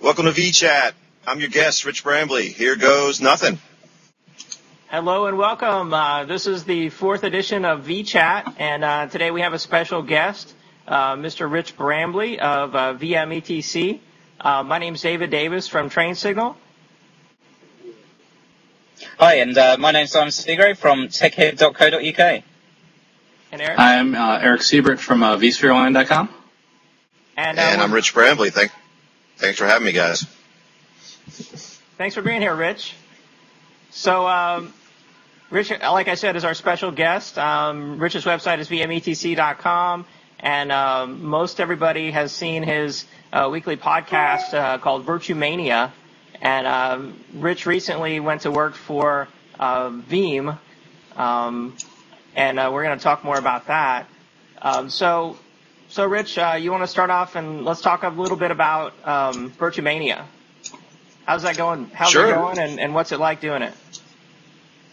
Welcome to VChat. I'm your guest, Rich Brambley. Here goes nothing. Hello and welcome. Uh, this is the fourth edition of VChat, and uh, today we have a special guest, uh, Mr. Rich Brambley of uh, VMETC. Uh, my name is David Davis from Train Signal. Hi, and uh, my is Simon Seagrave from techhead.co.uk. And Eric. I'm uh, Eric Siebert from uh, vSphereOnline.com. And, uh, And I'm Rich Brambley. Thank, thanks for having me, guys. Thanks for being here, Rich. So, um, Rich, like I said, is our special guest. Um, Rich's website is vmetc.com, and um, most everybody has seen his uh, weekly podcast uh, called VirtuMania. And um, Rich recently went to work for uh, Veeam, um, and uh, we're going to talk more about that. Um, so, so Rich, uh, you want to start off and let's talk a little bit about um, VirtuMania. How's that going? How's Sure. it going, and, and what's it like doing it?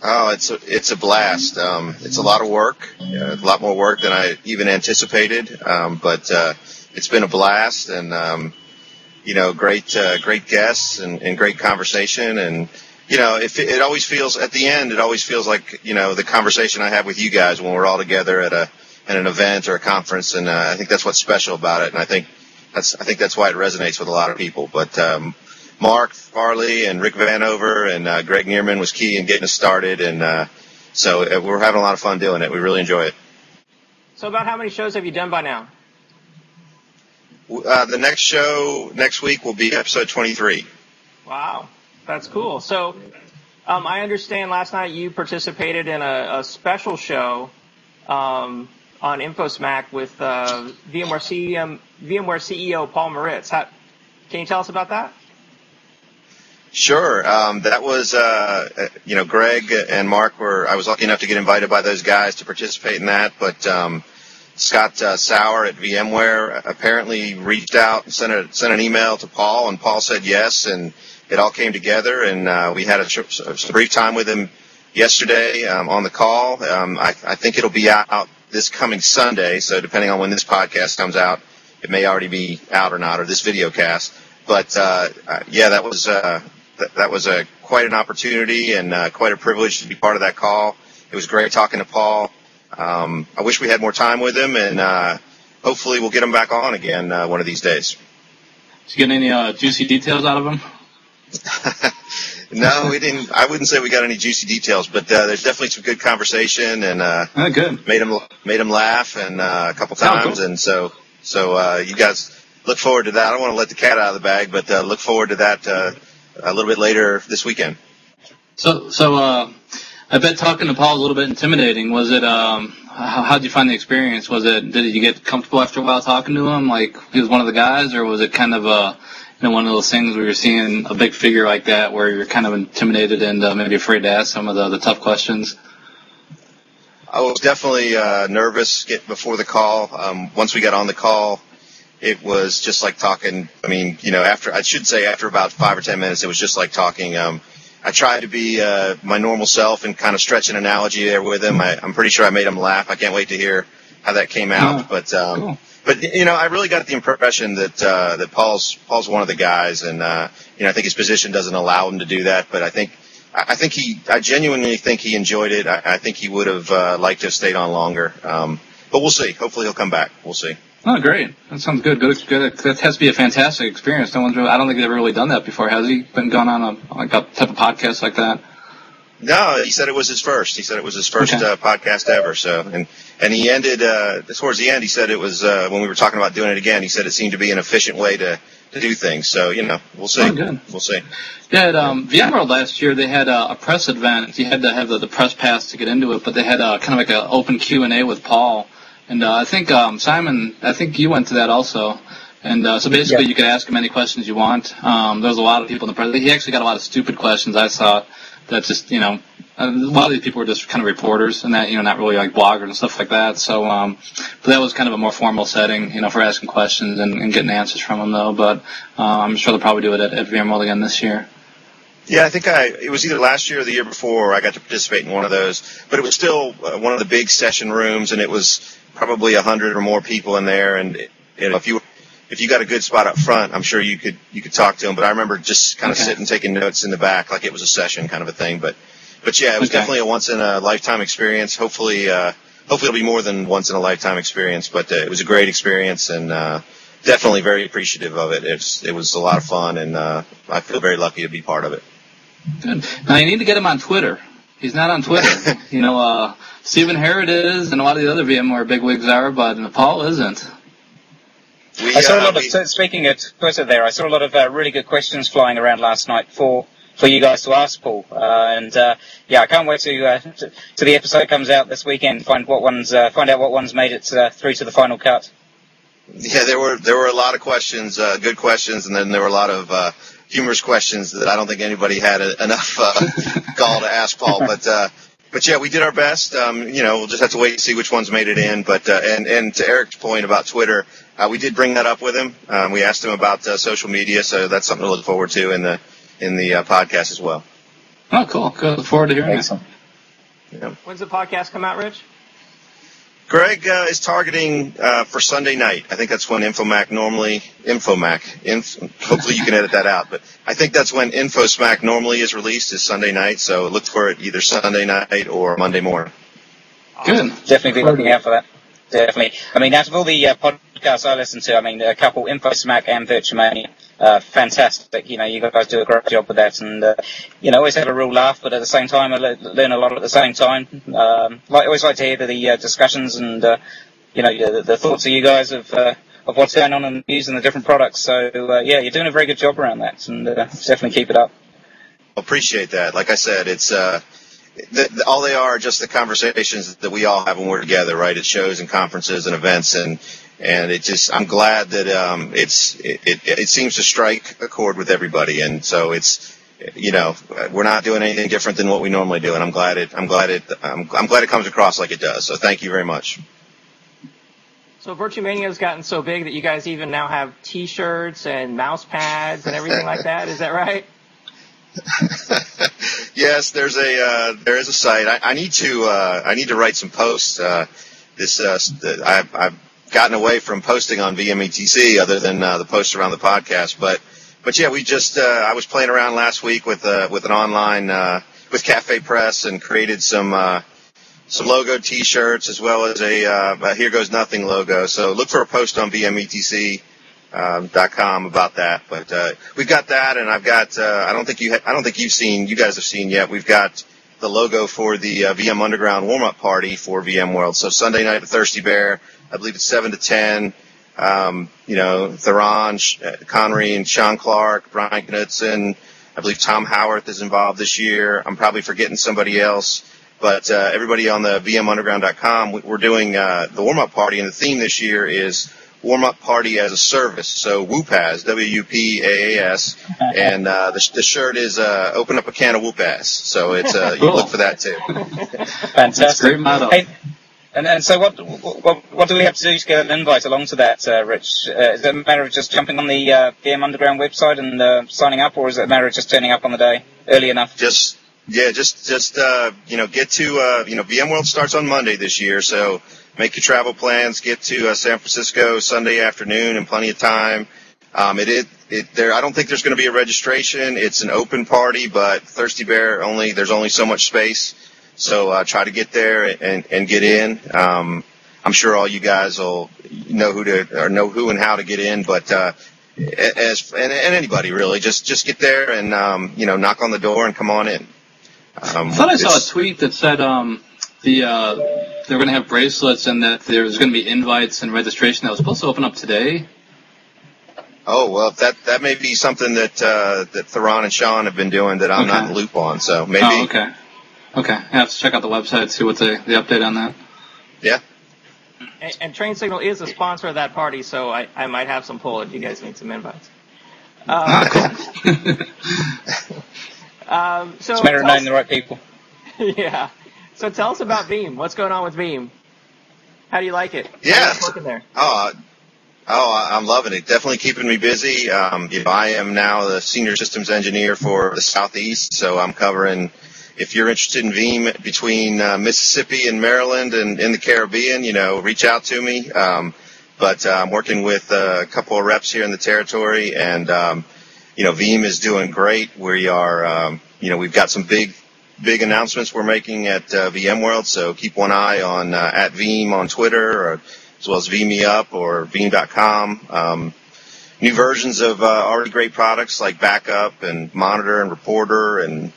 Oh, it's a, it's a blast. Um, it's a lot of work, uh, a lot more work than I even anticipated. Um, but uh, it's been a blast, and um, you know, great uh, great guests and, and great conversation. And you know, if it, it always feels at the end, it always feels like you know the conversation I have with you guys when we're all together at a at an event or a conference. And uh, I think that's what's special about it. And I think that's I think that's why it resonates with a lot of people. But um, Mark Farley and Rick Vanover and uh, Greg Knieriemen was key in getting us started, and uh, so uh, we're having a lot of fun doing it. We really enjoy it. So, about how many shows have you done by now? Uh, the next show next week will be episode 23. Wow, that's cool. So, um, I understand last night you participated in a, a special show um, on InfoSmack with uh, VMware, VMware CEO Paul Maritz. How, can you tell us about that? Sure. Um, that was, uh, uh, you know, Greg and Mark were, I was lucky enough to get invited by those guys to participate in that, but um, Scott uh, Sauer at VMware apparently reached out and sent, a, sent an email to Paul, and Paul said yes, and it all came together, and uh, we had a, a brief time with him yesterday um, on the call. Um, I, I think it'll be out this coming Sunday, so depending on when this podcast comes out, it may already be out or not, or this video cast. But uh, yeah, that was uh, that, that was a quite an opportunity and uh, quite a privilege to be part of that call. It was great talking to Paul. Um, I wish we had more time with him, and uh, hopefully we'll get him back on again uh, one of these days. Did you get any uh, juicy details out of him? no, we didn't. I wouldn't say we got any juicy details, but uh, there's definitely some good conversation, and uh, Oh, good. made him made him laugh and uh, a couple Oh, times, cool. and so so uh, you guys look forward to that. I don't want to let the cat out of the bag, but uh, look forward to that uh, a little bit later this weekend. So, so uh, I bet talking to Paul was a little bit intimidating. Was it? Um, how how'd you find the experience? Was it? Did you get comfortable after a while talking to him? Like he was one of the guys, or was it kind of a, know, one of those things where you're seeing a big figure like that, where you're kind of intimidated and uh, maybe afraid to ask some of the, the tough questions? I was definitely uh, nervous get before the call. Um, once we got on the call, it was just like talking. I mean, you know, after I should say after about five or ten minutes, it was just like talking. Um, I tried to be uh, my normal self and kind of stretch an analogy there with him. I, I'm pretty sure I made him laugh. I can't wait to hear how that came out. Yeah. But um, Cool. But you know, I really got the impression that uh, that Paul's Paul's one of the guys, and uh, you know, I think his position doesn't allow him to do that. But I think I think he I genuinely think he enjoyed it. I, I think he would have uh, liked to have stayed on longer. Um, but we'll see. Hopefully, he'll come back. We'll see. Oh, great. That sounds good. Good. Good. That has to be a fantastic experience. No one's really, I don't think they've ever really done that before. Has he been gone on a like a type of podcast like that? No, he said it was his first. He said it was his first Okay. uh, podcast ever. So, and and he ended uh, towards the end. He said it was uh, when we were talking about doing it again. He said it seemed to be an efficient way to to do things. So, you know, we'll see. Oh, good. We'll see. Yeah, at um, VMworld last year, they had a, a press event. You had to have the, the press pass to get into it, but they had a, kind of like an open Q and A with Paul. And uh, I think um, Simon, I think you went to that also. And uh, so basically, Yeah. you could ask him any questions you want. Um, there was a lot of people in the press. He actually got a lot of stupid questions. I saw that just you know a lot of these people were just kind of reporters and that you know not really like bloggers and stuff like that. So, um, but that was kind of a more formal setting, you know, for asking questions and, and getting answers from them though. But uh, I'm sure they'll probably do it at, at VMworld again this year. Yeah, I think I it was either last year or the year before I got to participate in one of those, but it was still uh, one of the big session rooms, and it was probably a hundred or more people in there. And you know, if you if you got a good spot up front, I'm sure you could you could talk to him. But I remember just kind of Okay. sitting taking notes in the back, like it was a session kind of a thing. But but yeah, it was Okay. definitely a once in a lifetime experience. Hopefully, uh, hopefully it'll be more than once in a lifetime experience. But uh, it was a great experience and. Uh, Definitely very appreciative of it. It's, it was a lot of fun, and uh, I feel very lucky to be part of it. Good. Now you need to get him on Twitter. He's not on Twitter. you know, uh, Stephen Herrod is, and a lot of the other VMware bigwigs are, but Paul isn't. We, I saw a uh, lot of, we- speaking of Twitter there, I saw a lot of uh, really good questions flying around last night for, for you guys to ask Paul. Uh, and, uh, yeah, I can't wait to, uh, to, to the episode comes out this weekend, find what ones, uh, find out what ones made it, uh, through to the final cut. Yeah, there were there were a lot of questions, uh, good questions, and then there were a lot of uh, humorous questions that I don't think anybody had a, enough uh, gall to ask Paul. But uh, but yeah, we did our best. Um, you know, we'll just have to wait and see which ones made it in. But uh, and and to Eric's point about Twitter, uh, we did bring that up with him. Um, we asked him about uh, social media, so that's something to look forward to in the in the uh, podcast as well. Oh, cool. Good. Look forward to hearing Excellent. When's the podcast come out, Rich? Greg uh, is targeting uh, for Sunday night. I think that's when Infomac normally Infomac. Inf- hopefully you can edit that out, but I think that's when InfoSmack normally is released is Sunday night. So look for it either Sunday night or Monday morning. Good. Definitely be looking out for that. Definitely. I mean, out of all the uh, podcasts I listen to, I mean, a couple, InfoSmack and VirtuMania, uh, fantastic. You know, you guys do a great job with that, and uh, you know, always have a real laugh, but at the same time, I le- learn a lot at the same time. Um, like, always like to hear the uh, discussions and uh, you know the, the thoughts of you guys of uh, of what's going on the and the different products. So uh, yeah, you're doing a very good job around that, and definitely keep it up. Appreciate that. Like I said, it's uh, th- th- all they are just the conversations that we all have when we're together, right? At shows and conferences and events, and and it just I'm glad that um, it's it, it, it seems to strike a chord with everybody, and so it's you know we're not doing anything different than what we normally do, and I'm glad it I'm glad it I'm, I'm glad it comes across like it does. So thank you very much. So Virtumania has gotten so big that you guys even now have T-shirts and mouse pads and everything like that. Is that right? yes, there's a uh, there is a site. I, I need to uh, I need to write some posts. Uh, this uh, I've, I've gotten away from posting on VMETC other than uh, the posts around the podcast. But but yeah, we just uh, I was playing around last week with uh, with an online uh, with Cafe Press and created some. Uh, some logo T-shirts as well as a, uh, a "Here Goes Nothing" logo. So look for a post on VMETC um, com about that. But uh, we've got that, and I've got. Uh, I don't think you. Ha- I don't think you've seen. You guys have seen yet. We've got the logo for the uh, VM Underground warm up party for VM VMworld. So Sunday night at Thirsty Bear. I believe it's seven to ten. Um, you know, Theron, Sh- uh, Conrey, and Sean Clark, Brian Knudtson. I believe Tom Howarth is involved this year. I'm probably forgetting somebody else. But uh, everybody on the VMUnderground.com, we- we're doing uh, the warm-up party, and the theme this year is warm-up party as a service. So WUPAS, W-U-P-A-A-S, and uh, the, the shirt is uh, open up a can of WUPAS. So it's uh, you Cool. look for that too. Fantastic. That's great motto. Hey, and, and so what, what what do we have to do to get an invite along to that, uh, Rich? Uh, is it a matter of just jumping on the uh, VM Underground website and uh, signing up, or is it a matter of just turning up on the day early enough? Just yeah, just just uh, you know get to uh, you know VMworld starts on Monday this year, so make your travel plans. Get to uh, San Francisco Sunday afternoon in plenty of time. Um, it, it it there. I don't think there's going to be a registration. It's an open party, but Thirsty Bear only there's only so much space, so uh, try to get there and and get in. Um, I'm sure all you guys will know who to or know who and how to get in, but uh, as and, and anybody really just just get there and um, you know knock on the door and come on in. Um, I thought I saw a tweet that said um, the uh, they're going to have bracelets and that there's going to be invites and registration that was supposed to open up today. Oh well, that that may be something that uh, that Theron and Sean have been doing that I'm not in the loop on. So maybe, Oh, okay. Okay. I have to check out the website see what the the update on that. yeah. And, and Train Signal is a sponsor of that party, so I, I might have some pull if you guys need some invites. Um, um, so It's a matter of tell knowing the right people. yeah. So tell us about Veeam. What's going on with Veeam? How do you like it? How do you Yeah. like working there. Oh, uh, oh, I- I'm loving it. Definitely keeping me busy. Um, you know, I am now the senior systems engineer for the Southeast, so I'm covering. If you're interested in Veeam between uh, Mississippi and Maryland and in the Caribbean, you know, reach out to me. Um, but uh, I'm working with a couple of reps here in the territory, and um, you know, Veeam is doing great. We are, um, you know, we've got some big, big announcements we're making at uh, VMworld, so keep one eye on uh, at Veeam on Twitter, or, as well as VMeUp or Veeam.com. Um, new versions of uh, already great products like Backup and Monitor and Reporter and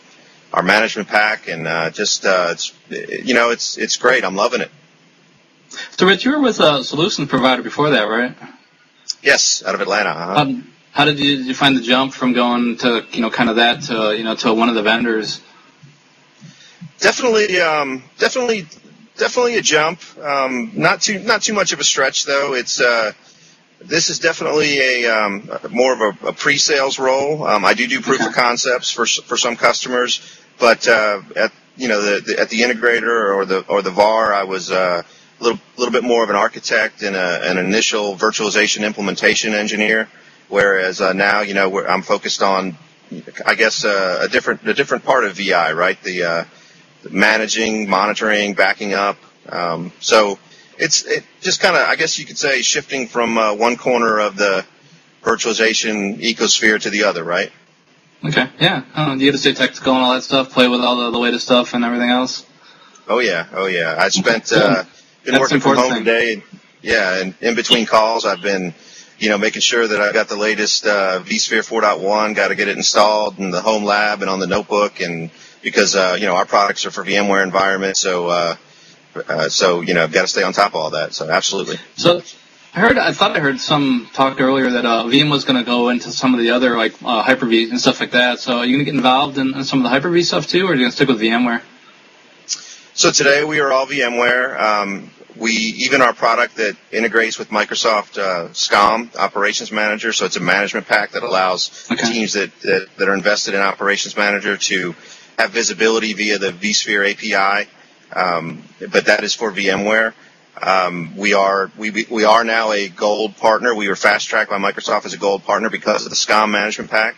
our management pack, and uh, just uh, it's you know it's it's great. I'm loving it. So, Rich, you were with a solutions provider before that, right? Yes, out of Atlanta. Uh-huh. Um, how did you, did you find the jump from going to you know kind of that to you know to one of the vendors? Definitely, um, definitely, definitely a jump. Um, not too not too much of a stretch though. It's uh, this is definitely a um, more of a, a pre-sales role. Um, I do do proof Okay. of concepts for for some customers, but uh, at you know the, the at the integrator or the or the VAR, I was uh, a little little bit more of an architect and a, an initial virtualization implementation engineer. Whereas uh, now, you know, I'm focused on, I guess, uh, a different a different part of VI, right? The managing, monitoring, backing up. Um, so it's it just kind of, I guess you could say, shifting from uh, one corner of the virtualization ecosphere to the other, right? Okay, yeah. Uh, you get to stay technical and all that stuff, play with all the, the latest stuff and everything else. Oh yeah, oh yeah. I spent uh, been That's working from home thing. today. Yeah, and in between calls, I've been, you know, making sure that I've got the latest uh, vSphere 4.1. Got to get it installed in the home lab and on the notebook, and because uh, you know our products are for VMware environments, so uh, uh, so you know I've got to stay on top of all that. So absolutely. So I heard, I thought I heard some talk earlier that uh, Veeam was going to go into some of the other like uh, Hyper-V and stuff like that. So are you going to get involved in, in some of the Hyper-V stuff too, or are you going to stick with VMware? So today we are all VMware. Um, we even our product that integrates with Microsoft uh, SCOM Operations Manager. So it's a management pack that allows Okay. teams that, that that are invested in Operations Manager to have visibility via the vSphere API. Um, but that is for VMware. Um, we are we we are now a gold partner. We were fast tracked by Microsoft as a gold partner because of the SCOM management pack.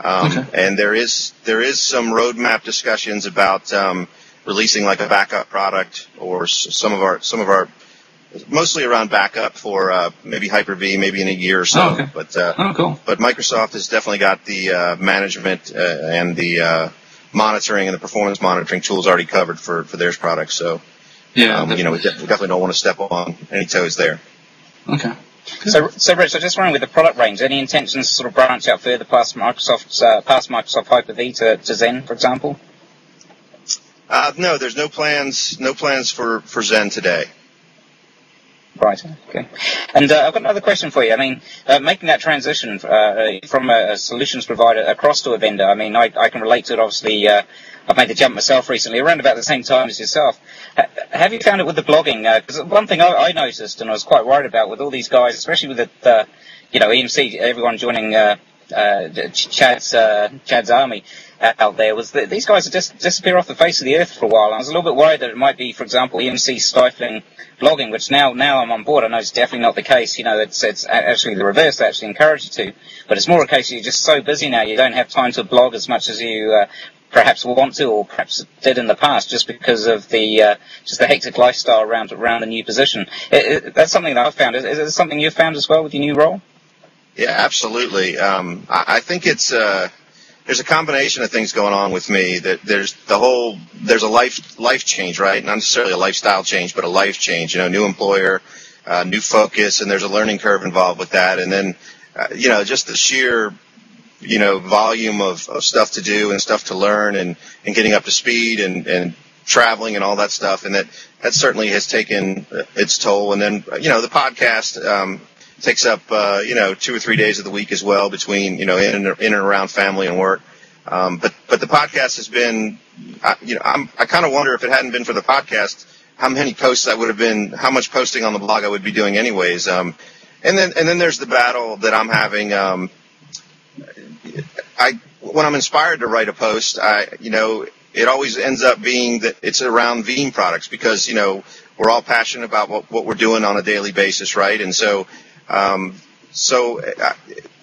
Um, Okay. And there is there is some roadmap discussions about um, releasing like a backup product or some of our some of our mostly around backup for uh, maybe Hyper-V, maybe in a year or so. Oh, okay. But uh, Oh, cool. but Microsoft has definitely got the uh, management uh, and the uh, monitoring and the performance monitoring tools already covered for for their products. So Yeah. um, you know we, de- definitely don't want to step on any toes there. Okay. So, so Rich, I just wondering with the product range, any intentions to sort of branch out further past Microsoft's, uh, past Microsoft Hyper-V to, to Xen, for example? Uh, no, there's no plans no plans for for Xen today. Right. Okay. And uh, I've got another question for you. I mean, uh, making that transition uh, from a, solutions provider across to a vendor. I mean, I, I can relate to it. Obviously, uh, I've made the jump myself recently, around about the same time as yourself. Ha- have you found it with the blogging? Because one thing I, I noticed, and I was quite worried about, with all these guys, especially with the, uh, you know, EMC, everyone joining uh, uh, Chad's uh, Chad's army uh, out there, was that these guys just disappear off the face of the earth for a while. I was a little bit worried that it might be, for example, EMC stifling blogging, which now now I'm on board. I know it's definitely not the case. You know, it's it's actually the reverse. They actually encourage you to, but it's more a case you're just so busy now you don't have time to blog as much as you. Uh, Perhaps want to, or perhaps did in the past, just because of the uh, just the hectic lifestyle around around the new position. It, it, that's something that I've found. Is, is it something you've found as well with your new role? Yeah, absolutely. Um, I, I think it's uh, there's a combination of things going on with me. That there's the whole there's a life life change, right? Not necessarily a lifestyle change, but a life change. You know, new employer, uh, new focus, and there's a learning curve involved with that. And then, uh, you know, just the sheer you know volume of, of stuff to do and stuff to learn and, and getting up to speed and, and traveling and all that stuff. And that that certainly has taken its toll. And then you know the podcast. Um, takes up uh, you know two or three days of the week as well between you know in and, in and around family and work. Um, but but the podcast has been I, you know I'm, I kind of wonder if it hadn't been for the podcast how many posts I would have been how much posting on the blog I would be doing anyways. Um, and then and then there's the battle that I'm having. Um, I when I'm inspired to write a post, I you know it always ends up being that it's around Veeam products because you know we're all passionate about what, what we're doing on a daily basis, right? And so um, so I,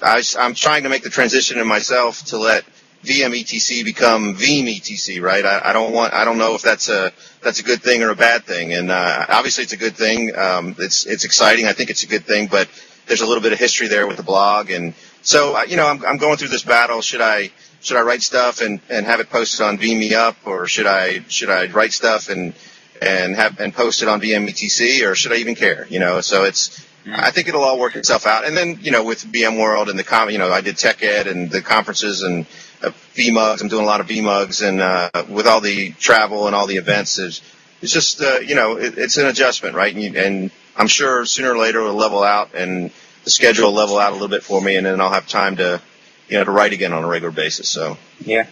I, I'm trying to make the transition in myself to let VMETC become Veeam ETC, right? I, I don't want, I don't know if that's a that's a good thing or a bad thing. And uh, obviously, it's a good thing. Um, it's it's exciting. I think it's a good thing, but there's a little bit of history there with the blog, and so uh, you know, I'm, I'm going through this battle. Should I should I write stuff and, and have it posted on VMeUp, or should I should I write stuff and and have and post it on VMETC, or should I even care? You know, so it's I think it'll all work itself out. And then, you know, with VMworld and the com, you know, I did Tech Ed and the conferences and uh, VMUGs. I'm doing a lot of VMUGs and uh, with all the travel and all the events, it's, just, uh, you know, it, it's an adjustment, right? And, you, and I'm sure sooner or later it'll level out and the schedule will level out a little bit for me, and then I'll have time to, you know, to write again on a regular basis. So. Yeah.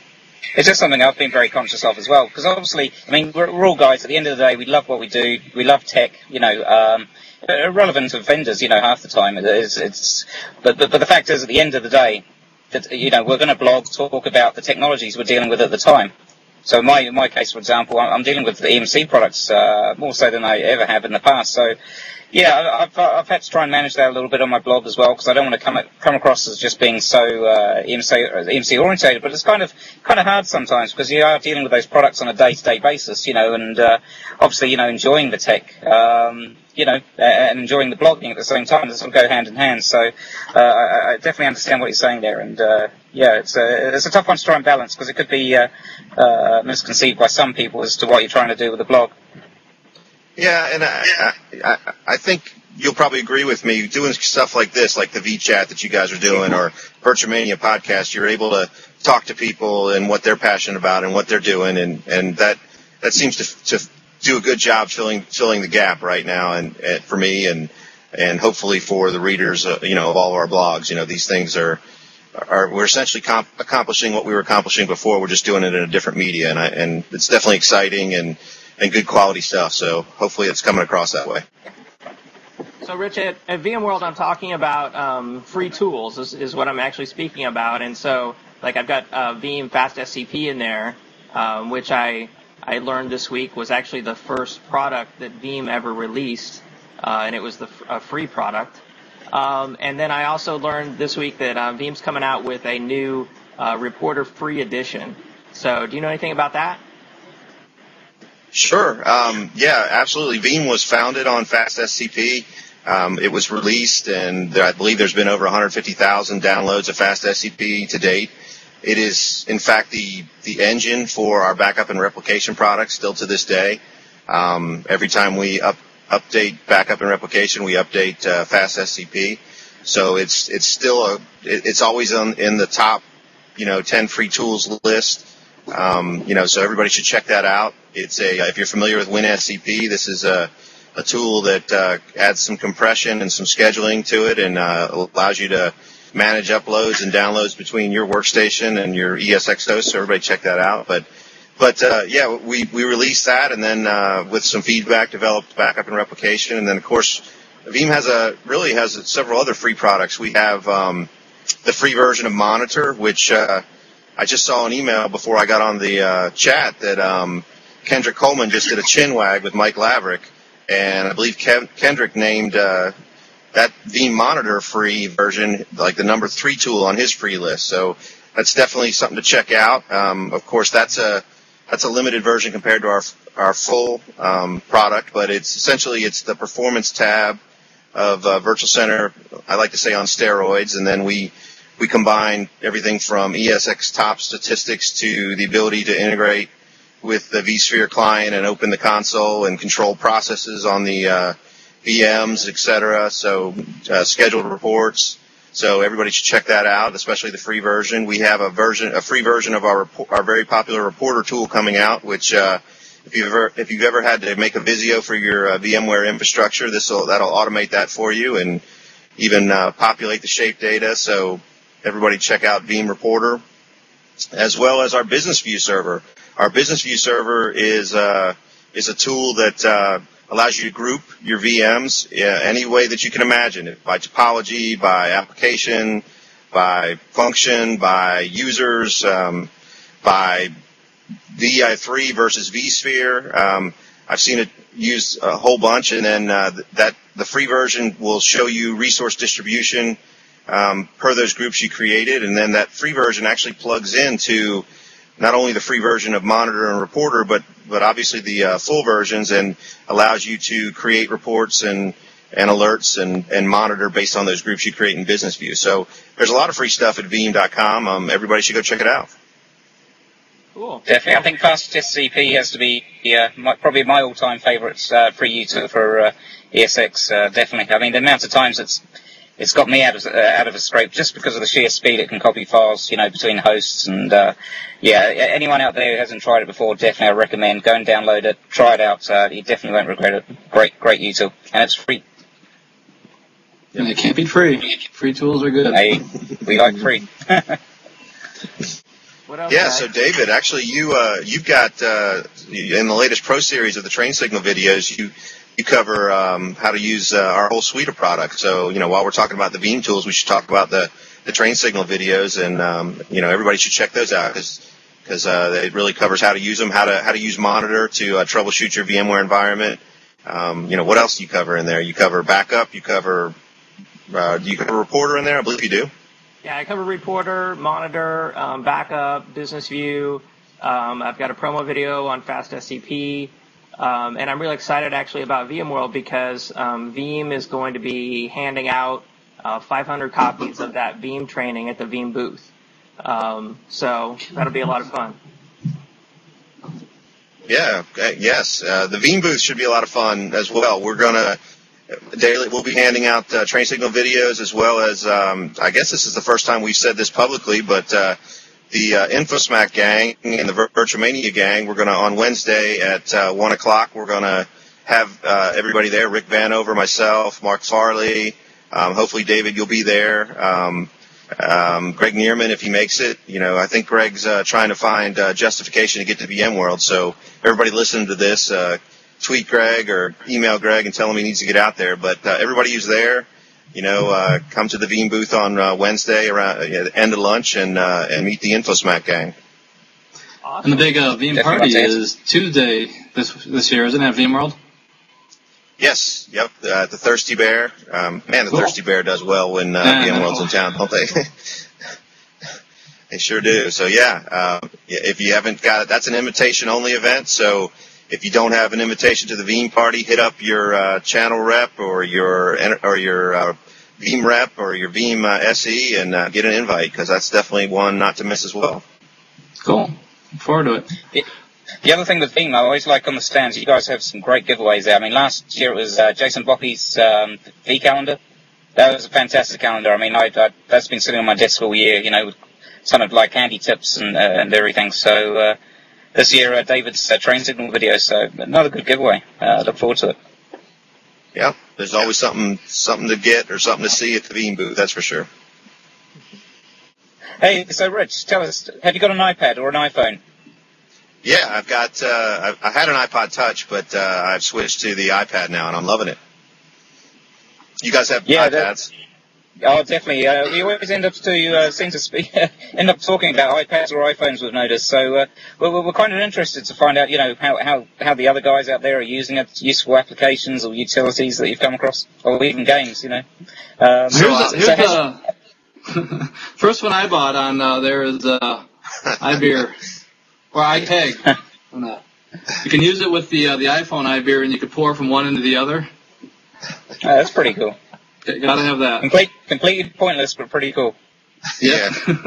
It's just something I've been very conscious of as well, because obviously, I mean, we're, we're all guys. At the end of the day, we love what we do. We love tech. You know, um, irrelevant of vendors, you know, half the time. It's, it's but, but, but the fact is, at the end of the day, that, you know, we're going to blog, talk about the technologies we're dealing with at the time. So in my, in my case, for example, I'm dealing with the EMC products uh, more so than I ever have in the past. So yeah, I've, I've had to try and manage that a little bit on my blog as well because I don't want to come come across as just being so uh, EMC, EMC orientated. But it's kind of kind of hard sometimes because you are dealing with those products on a day to day basis, you know, and uh, obviously you know enjoying the tech, um, you know, and enjoying the blogging at the same time. This will go hand in hand. So uh, I, I, definitely understand what you're saying there, and uh, yeah, it's a it's a tough one to try and balance because it could be uh, uh, misconceived by some people as to what you're trying to do with the blog. Yeah, and I, I, I think you'll probably agree with me. Doing stuff like this, like the VChat that you guys are doing, or Virtualmania podcast, you're able to talk to people and what they're passionate about and what they're doing, and and that that seems to to do a good job filling filling the gap right now, and, and for me, and and hopefully for the readers, uh, you know, of all of our blogs. You know, these things are are we're essentially comp- accomplishing what we were accomplishing before. We're just doing it in a different media, and I, and it's definitely exciting and and good quality stuff. So hopefully it's coming across that way. So, Rich, at, at VMworld, I'm talking about um, free tools is, is, what I'm actually speaking about. And so, like, I've got uh, Veeam Fast SCP in there, um, which I I learned this week was actually the first product that Veeam ever released, uh, and it was the a free product. Um, and then I also learned this week that uh, Veeam's coming out with a new uh, Reporter Free edition. So, do you know anything about that? Sure. Um, yeah, absolutely. Veeam was founded on FastSCP. Um, it was released, and I believe there's been over 150,000 downloads of FastSCP to date. It is, in fact, the the engine for our backup and replication products still to this day. Um, every time we up, update backup and replication, we update uh, FastSCP. So it's it's still a it, it's always on in the top, you know, 10 free tools list. Um, you know, so everybody should check that out. It's a if you're familiar with WinSCP, this is a a tool that uh, adds some compression and some scheduling to it, and uh, allows you to manage uploads and downloads between your workstation and your ESX host. So everybody check that out. But but uh, yeah, we we released that, and then uh, with some feedback, developed backup and replication, and then of course, Veeam has a really has several other free products. We have um, the free version of Monitor, which uh, I just saw an email before I got on the uh, chat that um, Kendrick Coleman just did a chin wag with Mike Laverick, and I believe Kendrick named uh, that Veeam Monitor free version like the number three tool on his free list. So that's definitely something to check out. Um, of course, that's a that's a limited version compared to our our full um, product, but it's essentially it's the performance tab of uh, Virtual Center. I like to say on steroids, and then we we combine everything from ESX top statistics to the ability to integrate with the vSphere client and open the console and control processes on the uh, VMs, etc. So uh, scheduled reports. So everybody should check that out, especially the free version. We have a version, a free version of our our very popular reporter tool coming out, which uh, if you've ever if you've ever had to make a Visio for your uh, VMware infrastructure, this will that'll automate that for you and even uh, populate the shape data. So everybody check out Veeam Reporter, as well as our Business View server. Our Business View server is uh, is a tool that uh, allows you to group your VMs uh, any way that you can imagine, by topology, by application, by function, by users, um, by VI3 versus vSphere. Um, I've seen it used a whole bunch, and then uh, that the free version will show you resource distribution um, per those groups you created, and then that free version actually plugs into not only the free version of Monitor and Reporter, but but obviously the uh, full versions, and allows you to create reports and and alerts and, and monitor based on those groups you create in Business View. So there's a lot of free stuff at Veeam.com. Um, everybody should go check it out. Cool. Definitely, I think Fast SCP has to be uh, my, probably my all-time favourite uh, free util for uh, ESX. Uh, definitely, I mean the amount of times it's it's got me out of uh, out of a scrape just because of the sheer speed it can copy files, you know, between hosts. And uh, yeah, anyone out there who hasn't tried it before, definitely I recommend go and download it, try it out. Uh, you definitely won't regret it. Great, great util, and it's free. And it can't be free. Free tools are good. Hey, we like free. Yeah, so David, actually, you uh, you've got uh, in the latest Pro series of the Train Signal videos, you you cover um, how to use uh, our whole suite of products. So you know, while we're talking about the Veeam tools, we should talk about the the Train Signal videos, and um, you know, everybody should check those out because because uh, it really covers how to use them, how to how to use Monitor to uh, troubleshoot your VMware environment. Um, you know, what else do you cover in there? You cover backup, you cover uh, do you cover Reporter in there? I believe you do. Yeah, I cover Reporter, Monitor, um, Backup, Business View. Um, I've got a promo video on Fast SCP. Um, and I'm really excited actually about VMworld because um, Veeam is going to be handing out uh, 500 copies of that Veeam training at the Veeam booth. Um, so that'll be a lot of fun. Yeah, uh, yes. Uh, the Veeam booth should be a lot of fun as well. We're gonna daily. We'll be handing out uh, train signal videos as well as. Um, I guess this is the first time we've said this publicly, but uh, the uh, InfoSmack gang and the Vir- Virtualmania gang. We're gonna on Wednesday at uh, one o'clock. We're gonna have uh, everybody there. Rick Vanover, myself, Mark Farley. Um, hopefully, David, you'll be there. Um, um, Greg Knieriemen, if he makes it, you know, I think Greg's uh, trying to find uh, justification to get to VM World. So everybody listening to this, uh, tweet Greg or email Greg and tell him he needs to get out there. But everybody who's there, you know, uh, come to the Veeam booth on uh, Wednesday around uh, the end of lunch and uh, and meet the InfoSmack gang. Awesome. And the big uh, Veeam party is Tuesday this this year, isn't it? At VMworld. Yes, yep, uh, the Thirsty Bear. Um, man, the Cool. Thirsty Bear does well when uh, Yeah, VMworld's in town, don't they? they sure do. So yeah, uh, yeah, if you haven't got it, that's an invitation only event. So if you don't have an invitation to the Veeam party, hit up your uh, channel rep or your or your uh, Veeam rep or your Veeam uh, SE and uh, get an invite because that's definitely one not to miss as well. Cool. Look forward to it. The other thing with Veeam, I always like on the stands, you guys have some great giveaways there. I mean, last year it was uh, Jason Boche's um, V calendar. That was a fantastic calendar. I mean, I, I, that's been sitting on my desk all year, you know, with some of like handy tips and, uh, and everything. So uh, this year, uh, David's uh, train signal video, so another good giveaway. Uh, look forward to it. Yeah, there's always something something to get or something to see at the Veeam booth. That's for sure. Hey, so Rich, tell us, have you got an iPad or an iPhone? Yeah, I've got. Uh, I, I had an iPod Touch, but uh, I've switched to the iPad now, and I'm loving it. You guys have Yeah, iPads? Oh, definitely. Uh, we always end up to uh, seem to speak, end up talking about iPads or iPhones. We've noticed. So uh, we're, we're kind of interested to find out, you know, how, how, how the other guys out there are using it, useful applications or utilities that you've come across, or even games, you know. Um, Here's, uh, the, here's so has- first one I bought on uh, there is uh, iBeer or iPeg. You can use it with the uh, the iPhone iBeer, and you can pour from one into the other. oh, that's pretty cool. G- Gotta have that. Complete, completely pointless, but pretty cool. Yeah.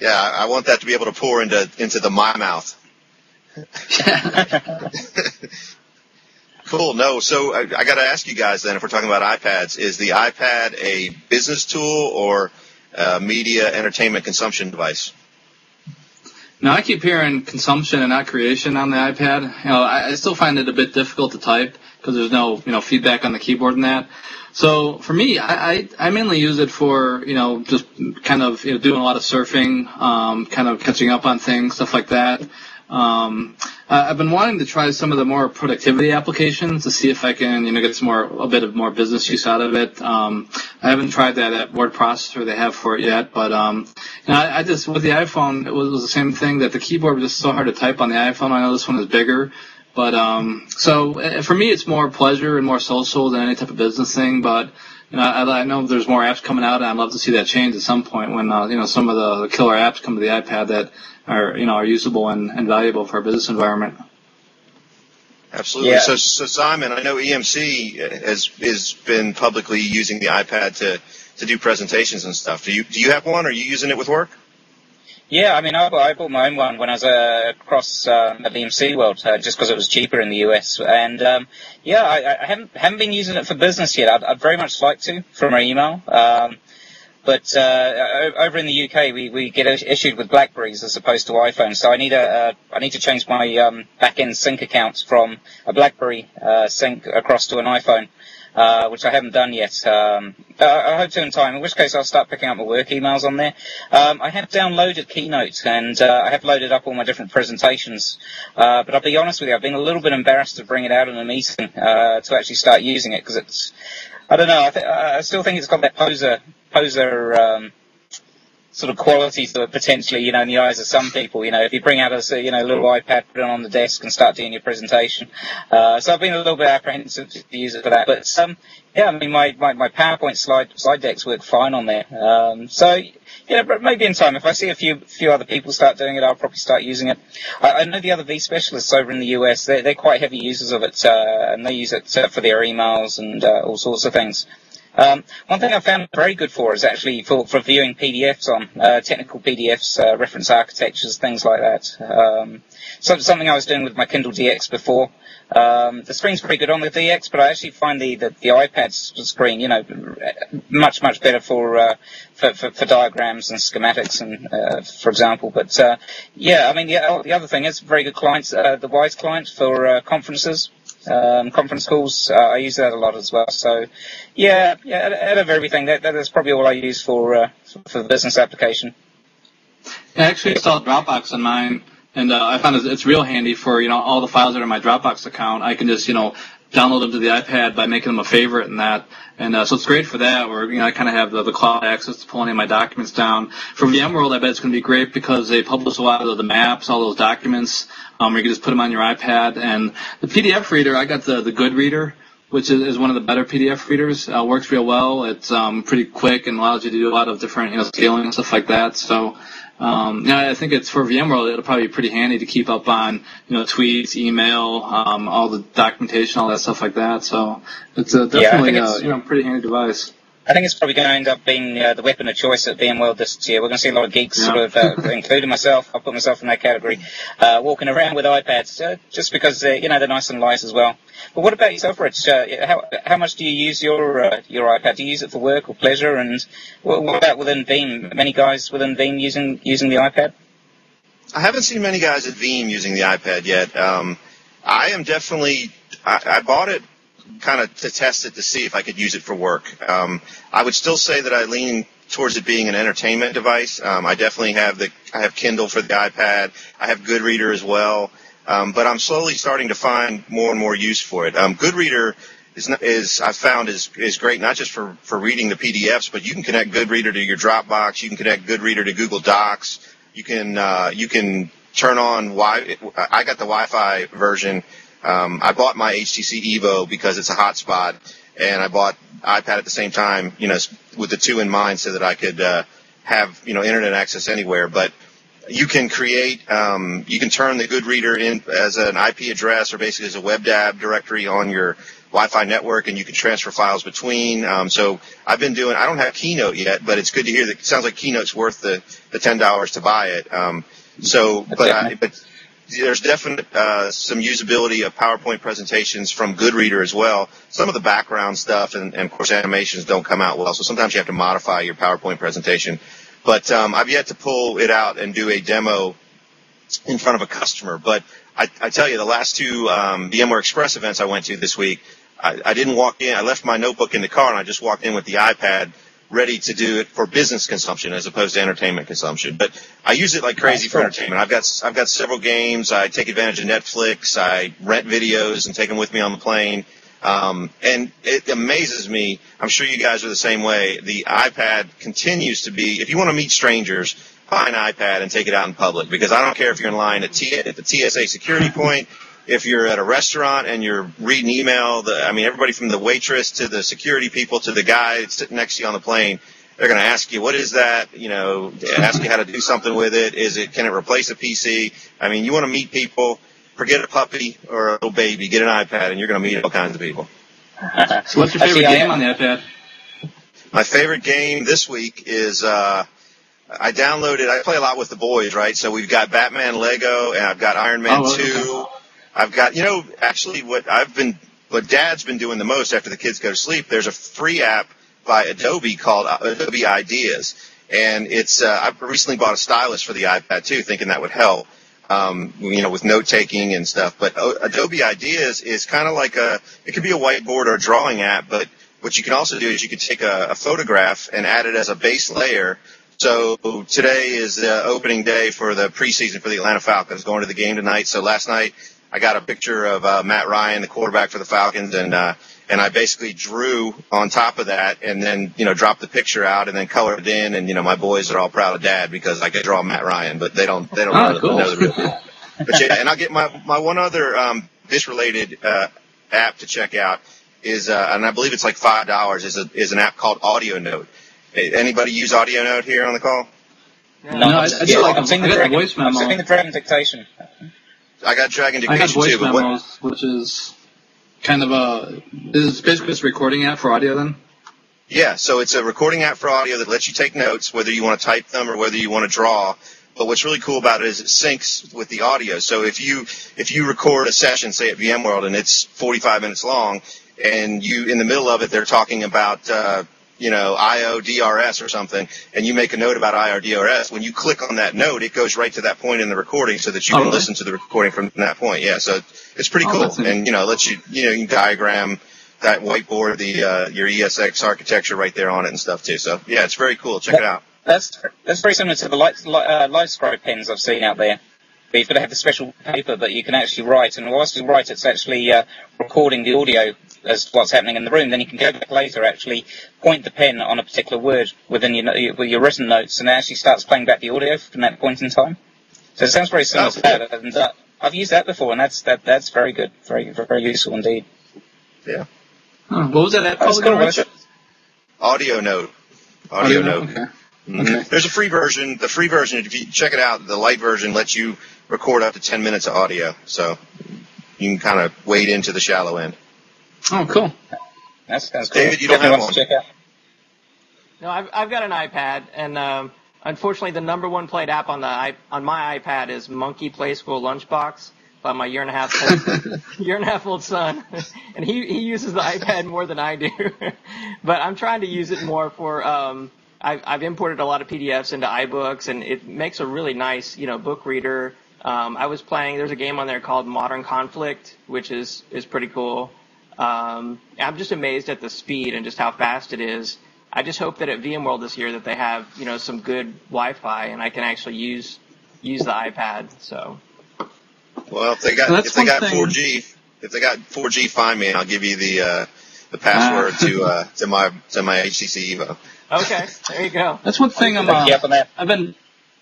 Yeah, I I want that to be able to pour into into the my mouth. cool. No, so I, I got to ask you guys then, if we're talking about iPads, is the iPad a business tool or a media entertainment consumption device? Now I keep hearing consumption and not creation on the iPad. You know, I, I still find it a bit difficult to type because there's no you know feedback on the keyboard and that. So for me, I, I, I mainly use it for you know just kind of you know doing a lot of surfing, um, kind of catching up on things, stuff like that. Um, I've been wanting to try some of the more productivity applications to see if I can, you know, get some more, a bit of more business use out of it. Um, I haven't tried that at word processor they have for it yet, but, um, you know, I, I just, with the iPhone, it was, it was the same thing that the keyboard was just so hard to type on the iPhone. I know this one is bigger, but, um, so uh, for me, it's more pleasure and more social than any type of business thing, but, you know, I, I know there's more apps coming out, and I'd love to see that change at some point when uh, you know some of the, the killer apps come to the iPad that are you know are usable and, and valuable for a business environment. Absolutely. Yeah. So, so Simon, I know EMC has has been publicly using the iPad to to do presentations and stuff. Do you do you have one? Are you using it with work? Yeah, I mean, I, I bought my own one when I was uh, across um, at the MC World, uh, just because it was cheaper in the US. And um, yeah, I, I haven't haven't been using it for business yet. I'd, I'd very much like to from our email. Um, but uh, over in the UK, we, we get issued with Blackberries as opposed to iPhones. So I need a uh, I need to change my um, back-end sync accounts from a BlackBerry uh, sync across to an iPhone. Uh, which I haven't done yet. Um, I, I hope to in time, in which case I'll start picking up my work emails on there. Um, I have downloaded Keynote and uh, I have loaded up all my different presentations. Uh, but I'll be honest with you, I've been a little bit embarrassed to bring it out in a meeting uh, to actually start using it because it's, I don't know, I, th- I still think it's got that poser, poser um, sort of qualities that potentially, you know, in the eyes of some people. You know, if you bring out a, you know, little iPad, put it on the desk and start doing your presentation. Uh, so I've been a little bit apprehensive to use it for that. But, um, yeah, I mean, my, my, my PowerPoint slide, slide decks work fine on there. Um, so, yeah, but maybe in time, if I see a few few other people start doing it, I'll probably start using it. I, I know the other V specialists over in the US, they're, they're quite heavy users of it, uh, and they use it uh, for their emails and uh, all sorts of things. Um, one thing I found very good for is actually for, for viewing PDFs on uh, technical PDFs, uh, reference architectures, things like that. Um, so something I was doing with my Kindle DX before. Um, the screen's pretty good on the DX, but I actually find the, the, the iPad screen, you know, much much better for uh, for, for, for diagrams and schematics, and uh, for example. But uh, yeah, I mean the, the other thing is very good clients, uh, the Wise client for conferences. Um, conference calls, uh, I use that a lot as well. So, yeah, yeah, out, of everything, that, that is probably all I use for uh, for the business application. I actually installed Dropbox on mine, and uh, I found it's, it's real handy for you know all the files that are in my Dropbox account. I can just you know download them to the iPad by making them a favorite and that, and uh, so it's great for that. Where you know I kind of have the, the cloud access to pull any of my documents down. For VMworld, I bet it's going to be great because they publish a lot of the maps, all those documents. Um, where you can just put them on your iPad, and the PDF reader. I got the the Good Reader which is, is one of the better PDF readers. Uh, works real well. It's um, pretty quick and allows you to do a lot of different you know scaling and stuff like that. So um, yeah, I think it's for VMworld. It'll probably be pretty handy to keep up on you know tweets, email, um, all the documentation, all that stuff like that. So it's a definitely think a it's- you know pretty handy device. I think it's probably going to end up being uh, the weapon of choice at VMworld this year. We're going to see a lot of geeks, Yeah. sort of, uh, including myself. I'll put myself in that category, uh, walking around with iPads, uh, just because uh, you know they're nice and light as well. But what about yourself, Rich? Uh, how how much do you use your uh, your iPad? Do you use it for work or pleasure? And what, what about within Veeam? Many guys within Veeam using using the iPad? I haven't seen many guys at Veeam using the iPad yet. Um, I am definitely. I, I bought it kind of to test it to see if I could use it for work. Um, I would still say that I lean towards it being an entertainment device. Um, I definitely have the. I have Kindle for the iPad. I have Goodreader as well. Um, but I'm slowly starting to find more and more use for it. Um, Goodreader is, is I found is is great not just for for reading the PDFs, but you can connect Goodreader to your Dropbox. You can connect Goodreader to Google Docs. You can uh, you can turn on Wi. I got the Wi-Fi version. Um, I bought my HTC Evo because it's a hotspot, and I bought iPad at the same time. You know, with the two in mind, so that I could uh, have you know internet access anywhere. But you can create, um, you can turn the Goodreader in as an IP address or basically as a WebDAV directory on your Wi-Fi network, and you can transfer files between. Um, so I've been doing. I don't have Keynote yet, but it's good to hear that. It sounds like Keynote's worth the the ten dollars to buy it. Um, so, but I, but there's definite uh, some usability of PowerPoint presentations from Goodreader as well. Some of the background stuff and, and of course animations don't come out well, so sometimes you have to modify your PowerPoint presentation. But um, I've yet to pull it out and do a demo in front of a customer. But I, I tell you, the last two um, VMware Express events I went to this week, I, I didn't walk in. I left my notebook in the car and I just walked in with the iPad ready to do it for business consumption as opposed to entertainment consumption. But I use it like crazy for entertainment. I've got I've got several games. I take advantage of Netflix. I rent videos and take them with me on the plane. Um, and it amazes me. I'm sure you guys are the same way. The iPad continues to be. If you want to meet strangers, buy an iPad and take it out in public because I don't care if you're in line at, T- at the TSA security point, if you're at a restaurant and you're reading email. The, I mean, everybody from the waitress to the security people to the guy sitting next to you on the plane, they're going to ask you, what is that? You know, ask you how to do something with it. Is it, can it replace a PC? I mean, you want to meet people, forget a puppy or a little baby, get an iPad and you're going to meet all kinds of people. So what's your favorite Actually, game on the iPad? My favorite game this week is uh, I downloaded. I play a lot with the boys, right? So we've got Batman Lego, and I've got Iron Man Oh. Two. I've got you know actually what I've been what Dad's been doing the most after the kids go to sleep. There's a free app by Adobe called Adobe Ideas, and it's uh, I recently bought a stylus for the iPad too, thinking that would help. Um, you know, with note taking and stuff. But O- Adobe Ideas is kind of like a, it could be a whiteboard or a drawing app, but what you can also do is you can take a, a photograph and add it as a base layer. So today is the opening day for the preseason for the Atlanta Falcons, going to the game tonight. So last night I got a picture of uh, Matt Ryan, the quarterback for the Falcons, and uh, and I basically drew on top of that, and then you know dropped the picture out, and then colored it in, and you know my boys are all proud of Dad because I could draw Matt Ryan, but they don't they don't Oh, know, cool. know the real deal. But yeah, and I'll get my my one other um, this related uh, app to check out is, uh, and I believe it's like five dollars. Is a is an app called Audio Note. Anybody use Audio Note here on the call? Yeah. No, I- I do yeah, like I'm them. seeing I the got the Dragon, voice I'm memo. seeing the Dragon dictation. I got Dragon Dictation too, but what, memos, which is kind of a is basically just a recording app for audio. Then Yeah, so it's a recording app for audio that lets you take notes, whether you want to type them or whether you want to draw. But what's really cool about it is it syncs with the audio. So if you if you record a session, say at VMworld, and it's 45 minutes long, and you in the middle of it they're talking about uh, you know IODRS or something, and you make a note about IO DRS, when you click on that note, it goes right to that point in the recording, so that you Oh, can really? listen to the recording from that point. Yeah, so it's pretty Oh, cool, and you know lets you you know you can diagram that whiteboard, the uh, your ESX architecture right there on it and stuff too. So yeah, it's very cool. Check it out. That's that's very similar to the light, light, uh, light scribe pens I've seen out there. But you've got to have the special paper that you can actually write, and whilst you write, it's actually uh, recording the audio as to what's happening in the room. Then you can go back later, actually point the pen on a particular word within your with your written notes, and it actually starts playing back the audio from that point in time. So it sounds very similar Oh, to that, and uh, I've used that before, and that's that that's very good, very very useful indeed. Huh, what was that app That's called? cool. again, Rich. Rich? Audio Note. Audio, Note. Okay. Okay. There's a free version. The free version, if you check it out, the light version lets you record up to 10 minutes of audio. So you can kind of wade into the shallow end. Oh, cool. That sounds cool. David, you don't Definitely have worth to check out. No, I've, I've got an iPad, and um, unfortunately, the number one played app on the on my iPad is Monkey Preschool Lunchbox by my year and a half old, year and a half old son, and he he uses the iPad more than I do. but I'm trying to use it more for. Um, I've, I've imported a lot of PDFs into iBooks, and it makes a really nice, you know, book reader. Um, I was playing. There's a game on there called Modern Conflict, which is is pretty cool. Um, I'm just amazed at the speed and just how fast it is. I just hope that at VMworld this year that they have you know some good Wi-Fi and I can actually use use the iPad. So Well, if they got, That's if they got thing. 4G, if they got 4G, find me and I'll give you the, uh, the password Ah. to, uh, to my, to my HTC Evo. Okay, there you go. That's one thing I'm. Uh, up on. I've been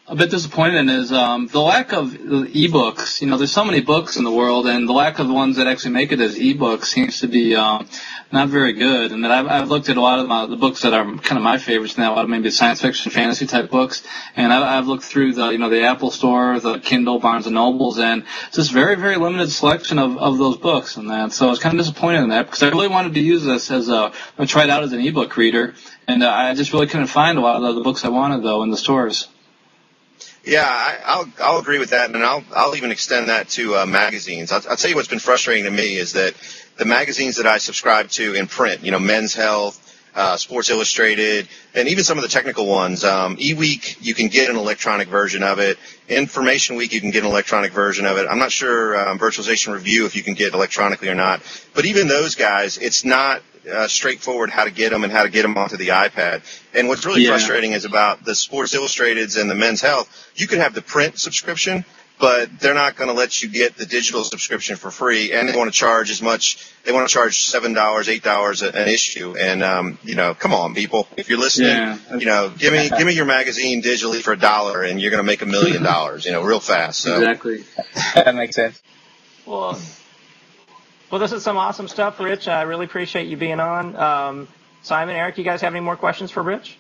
a bit disappointed in is um, the lack of ebooks. You know, there's so many books in the world, and the lack of the ones that actually make it as ebooks seems to be um, not very good. And that I've, I've looked at a lot of my, the books that are kind of my favorites now, maybe science fiction, fantasy type books, and I've, I've looked through the you know the Apple Store, the Kindle, Barnes and Nobles, and it's just very very limited selection of, of those books and that. So I was kind of disappointed in that because I really wanted to use this as a I try it out as an ebook reader, and uh, I just really couldn't find a lot of the books I wanted though in the stores. Yeah, I, I'll I'll agree with that, and I'll I'll even extend that to uh, magazines. I'll, I'll tell you what's been frustrating to me is that the magazines that I subscribe to in print, you know, Men's Health, uh, Sports Illustrated, and even some of the technical ones, um, eWeek, you can get an electronic version of it. Information Week, you can get an electronic version of it. I'm not sure um, Virtualization Review if you can get electronically or not, but even those guys, it's not uh, straightforward how to get them and how to get them onto the iPad. And what's really Yeah. frustrating is about the Sports Illustrateds and the Men's Health. You could have the print subscription, but they're not going to let you get the digital subscription for free, and they want to charge as much. They want to charge seven dollars, eight dollars an issue, and um, you know, come on, people, if you're listening, Yeah. you know, give me give me your magazine digitally for a dollar, and you're going to make a million dollars, you know, real fast. So Exactly. that makes sense. Well, well, this is some awesome stuff, Rich. I really appreciate you being on. Um, Simon, Eric, you guys have any more questions for Rich?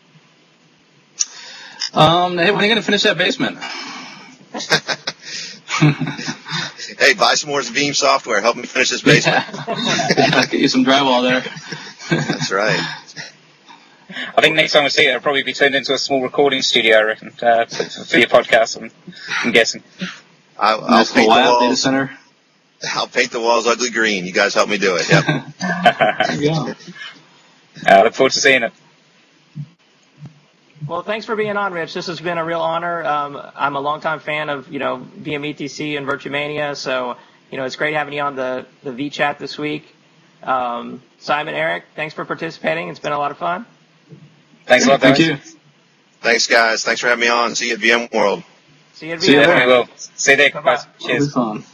Um, hey, when are you gonna finish that basement? hey, buy some more Veeam software. Help me finish this basement. yeah, get you some drywall there. That's right. I think next time we see it, it'll probably be turned into a small recording studio, I reckon, uh, for, for your podcast, I'm, I'm guessing. I'll, I'll Nice paint the lab data center. I'll paint the walls ugly green. You guys help me do it. Yep. There you go. I look forward to seeing it. Well, thanks for being on, Rich. This has been a real honor. Um, I'm a longtime fan of you know VMetc and VirtuMania, so you know it's great having you on the the vChat this week. Um, Simon, Eric, thanks for participating. It's been a lot of fun. Thanks a lot, Thank guys. you. Thanks, guys. Thanks for having me on. See you at VMworld. See you at See you VMware. later. We. See you there, Bye-bye. guys. Cheers. It'll be fun.